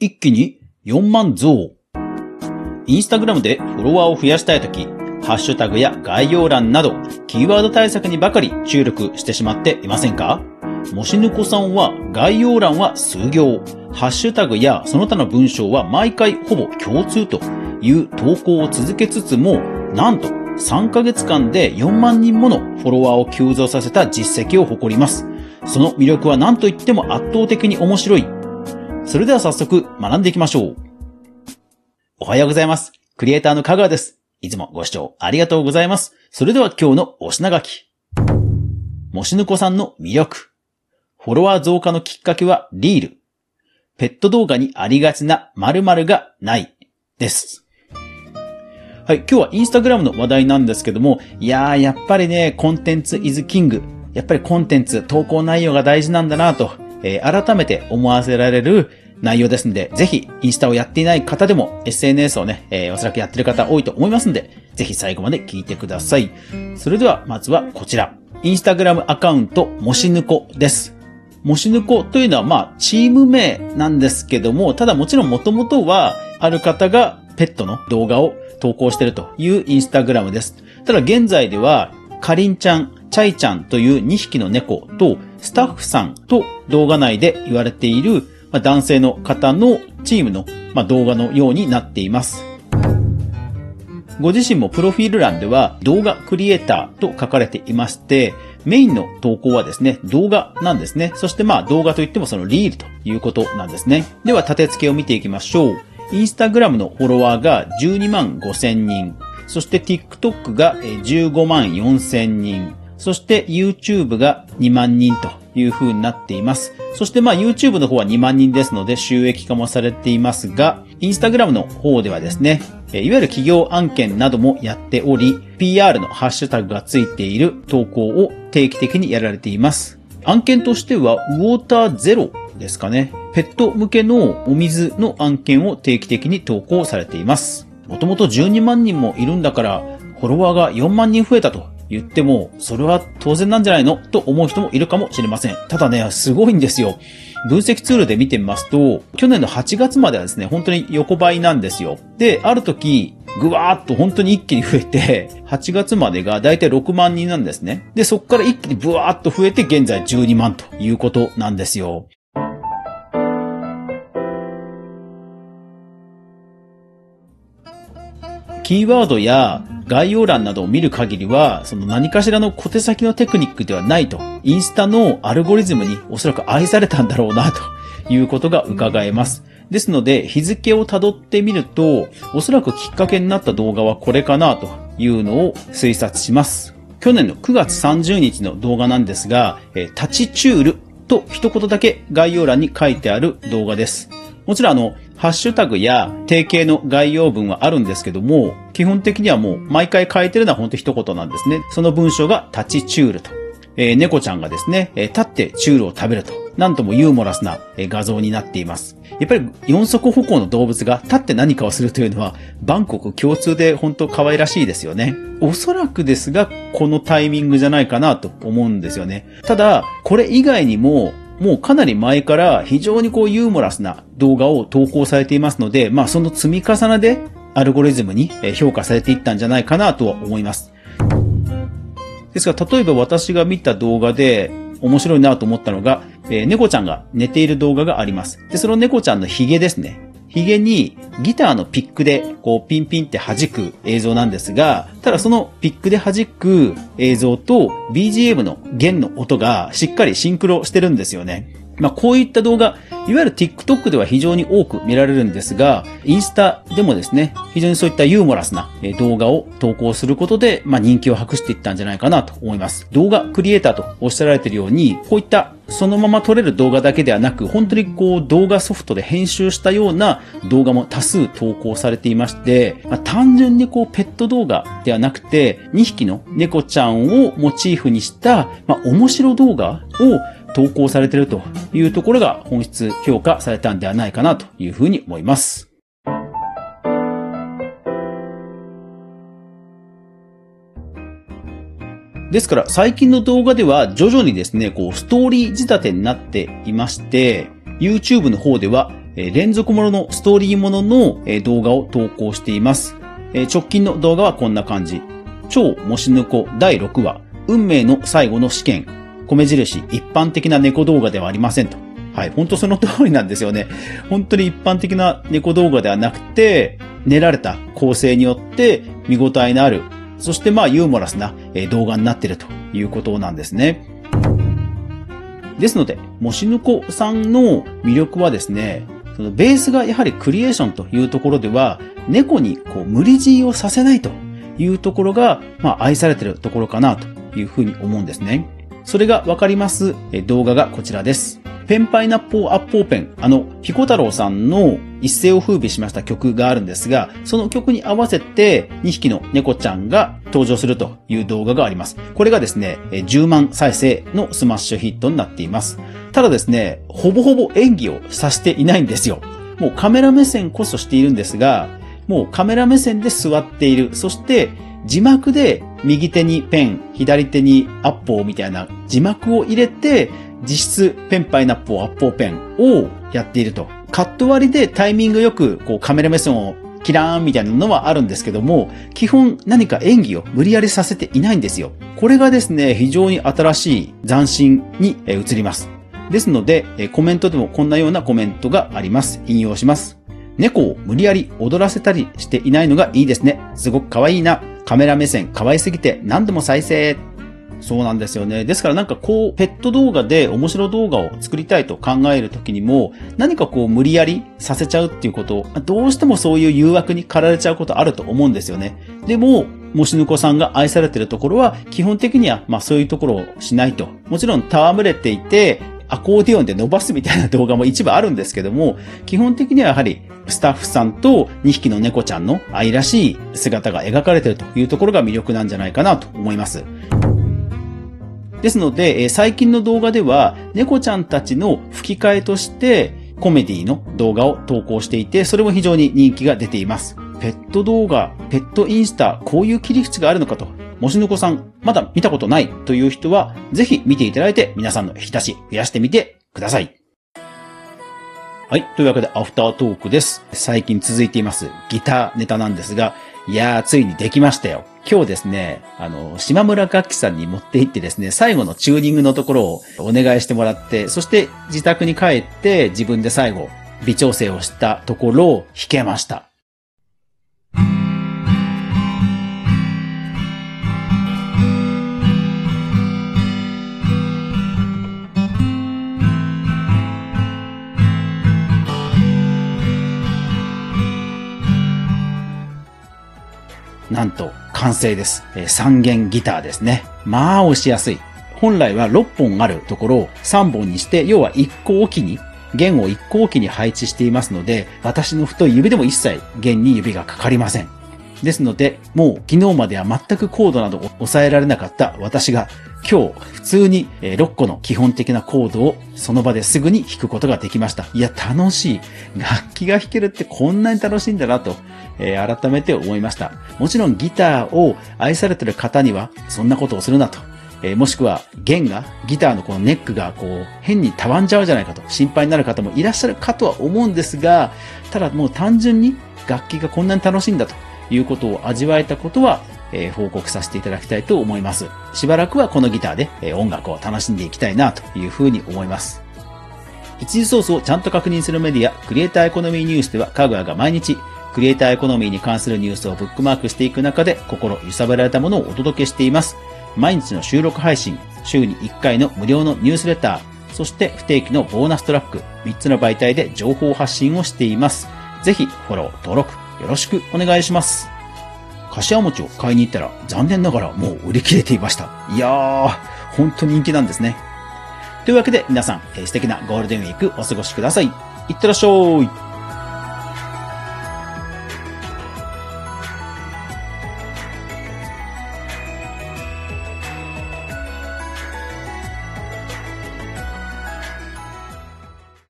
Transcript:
一気に4万増。インスタグラムでフォロワーを増やしたいとき、ハッシュタグや概要欄など、キーワード対策にばかり注力してしまっていませんか？もしぬこさんは概要欄は数行、ハッシュタグやその他の文章は毎回ほぼ共通という投稿を続けつつも、なんと3ヶ月間で4万人ものフォロワーを急増させた実績を誇ります。その魅力は何と言っても圧倒的に面白い。それでは早速学んでいきましょう。おはようございます。クリエイターの香川です。いつもご視聴ありがとうございます。それでは今日のお品書き。もしぬこさんの魅力。フォロワー増加のきっかけはリール。ペット動画にありがちな〇〇がない。です。はい、今日はインスタグラムの話題なんですけども、いやー、やっぱりね、コンテンツイズキング。やっぱりコンテンツ、投稿内容が大事なんだなと、えー、改めて思わせられる内容ですんで、ぜひ、インスタをやっていない方でも、SNS をね、えー、おそらくやってる方多いと思いますんで、ぜひ最後まで聞いてください。それでは、まずはこちら。インスタグラムアカウント、もしぬこです。もしぬこというのは、まあ、チーム名なんですけども、ただもちろん元々は、ある方がペットの動画を投稿しているというインスタグラムです。ただ現在では、かりんちゃん、チャイちゃんという2匹の猫と、スタッフさんと動画内で言われている男性の方のチームの動画のようになっています。ご自身もプロフィール欄では動画クリエイターと書かれていまして、メインの投稿はですね、動画なんですね。そしてまあ動画といってもそのリールということなんですね。では立て付けを見ていきましょう。インスタグラムのフォロワーが12万5千人。そして TikTok が15万4千人。そして YouTube が2万人という風になっています。そしてまあ YouTube の方は2万人ですので収益化もされていますが、Instagram の方ではですね、いわゆる企業案件などもやっており、PR のハッシュタグがついている投稿を定期的にやられています。案件としては、ウォーターゼロですかね。ペット向けのお水の案件を定期的に投稿されています。もともと12万人もいるんだから、フォロワーが4万人増えたと言っても、それは当然なんじゃないの？と思う人もいるかもしれません。ただね、すごいんですよ。分析ツールで見てみますと、去年の8月まではですね、本当に横ばいなんですよ。で、ある時、ぐわーっと本当に一気に増えて、8月までがだいたい6万人なんですね。で、そこから一気にブワーっと増えて現在12万ということなんですよ。キーワードや概要欄などを見る限りは、その何かしらの小手先のテクニックではないと、インスタのアルゴリズムにおそらく愛されたんだろうな、ということが伺えます。ですので、日付を辿ってみると、おそらくきっかけになった動画はこれかな、というのを推察します。去年の9月30日の動画なんですが、えタチチュールと一言だけ概要欄に書いてある動画です。もちろんあの、ハッシュタグや定型の概要文はあるんですけども、基本的にはもう毎回書いてるのは本当一言なんですね。その文章がタチチュールと。えー、猫ちゃんがですね、えー、立ってチュールを食べると。なんともユーモラスな、画像になっています。やっぱり四足歩行の動物が立って何かをするというのは、バンコク共通で本当可愛らしいですよね。おそらくですが、このタイミングじゃないかなと思うんですよね。ただ、これ以外にも、もうかなり前から非常にこうユーモラスな動画を投稿されていますので、まあその積み重ねでアルゴリズムに評価されていったんじゃないかなとは思います。ですが、例えば私が見た動画で面白いなと思ったのが、えー、猫ちゃんが寝ている動画があります。で、その猫ちゃんの髭ですね。ヒゲにギターのピックでこうピンピンって弾く映像なんですが、ただそのピックで弾く映像と BGM の弦の音がしっかりシンクロしてるんですよね。まあこういった動画、いわゆる TikTok では非常に多く見られるんですが、インスタでもですね、非常にそういったユーモラスな動画を投稿することで、まあ人気を博していったんじゃないかなと思います。動画クリエイターとおっしゃられているように、こういったそのまま撮れる動画だけではなく、本当にこう動画ソフトで編集したような動画も多数投稿されていまして、まあ、単純にこうペット動画ではなくて、2匹の猫ちゃんをモチーフにした、まあ、面白動画を投稿されているというところが本質評価されたんではないかなというふうに思います。ですから最近の動画では徐々にですね、こうストーリー仕立てになっていまして、YouTube の方では、連続もののストーリーものの、動画を投稿しています。直近の動画はこんな感じ。超もしぬこ第6話、運命の最後の試験。米印、一般的な猫動画ではありませんと。はい、本当その通りなんですよね。本当に一般的な猫動画ではなくて、練られた構成によって見応えのある、そしてまあユーモラスな動画になっているということなんですね。ですので、もしぬこさんの魅力はですね、そのベースがやはりクリエーションというところでは、猫にこう無理強いをさせないというところが、まあ愛されているところかなというふうに思うんですね。それがわかります動画がこちらです。ペンパイナッポーアッポーペン、あの、ピコ太郎さんの一世を風靡しました曲があるんですが、その曲に合わせて2匹の猫ちゃんが登場するという動画があります。これがですね、10万再生のスマッシュヒットになっています。ただですね、ほぼほぼ演技をさせていないんですよ。もうカメラ目線こそしているんですが、もうカメラ目線で座っている。そして字幕で右手にペン、左手にアッポーみたいな字幕を入れて、実質ペンパイナッポーアッポーペンをやっていると。カット割りでタイミングよくこうカメラ目線をキラーンみたいなのはあるんですけども、基本何か演技を無理やりさせていないんですよ。これがですね、非常に新しい斬新に映ります。ですので、コメントでもこんなようなコメントがあります。引用します。猫を無理やり踊らせたりしていないのがいいですね。すごく可愛いな。カメラ目線可愛すぎて何度も再生。そうなんですよね。ですからなんかこう、ペット動画で面白動画を作りたいと考えるときにも、何かこう無理やりさせちゃうっていうことを、どうしてもそういう誘惑に駆られちゃうことあると思うんですよね。でも、もしぬこさんが愛されてるところは、基本的には、まあそういうところをしないと。もちろん戯れていて、アコーディオンで伸ばすみたいな動画も一部あるんですけども、基本的にはやはりスタッフさんと2匹の猫ちゃんの愛らしい姿が描かれているというところが魅力なんじゃないかなと思います。ですので、最近の動画では猫ちゃんたちの吹き替えとしてコメディの動画を投稿していて、それも非常に人気が出ています。ペット動画、ペットインスタ、こういう切り口があるのかともしのこさん、まだ見たことないという人は、ぜひ見ていただいて、皆さんの引き出し増やしてみてください。はい。というわけで、アフタートークです。最近続いています、ギターネタなんですが、いやー、ついにできましたよ。今日ですね、あの、島村楽器さんに持って行ってですね、最後のチューニングのところをお願いしてもらって、そして自宅に帰って自分で最後、微調整をしたところを弾けました。なんと完成です。え、3弦ギターですね。まあ押しやすい。本来は6本あるところを3本にして、要は1個おきに、弦を1個おきに配置していますので、私の太い指でも一切弦に指がかかりません。ですので、もう昨日までは全くコードなどを抑えられなかった私が、今日普通に6個の基本的なコードをその場ですぐに弾くことができました。いや、楽しい。楽器が弾けるってこんなに楽しいんだなとえー、改めて思いました。もちろんギターを愛されてる方には、そんなことをするなと。えー、もしくは弦が、ギターのこのネックがこう、変にたわんじゃうじゃないかと心配になる方もいらっしゃるかとは思うんですが、ただもう単純に楽器がこんなに楽しいんだということを味わえたことは、えー、報告させていただきたいと思います。しばらくはこのギターで、えー、音楽を楽しんでいきたいなというふうに思います。一時ソースをちゃんと確認するメディア、クリエイターエコノミーニュースでは、かぐわが毎日、クリエイターエコノミーに関するニュースをブックマークしていく中で心揺さぶられたものをお届けしています。毎日の収録配信、週に1回の無料のニュースレター、そして不定期のボーナストラック、3つの媒体で情報発信をしています。ぜひフォロー、登録よろしくお願いします。柏餅を買いに行ったら残念ながらもう売り切れていました。いやー、本当に人気なんですね。というわけで皆さん、素敵なゴールデンウィークお過ごしください。いってらっしゃい。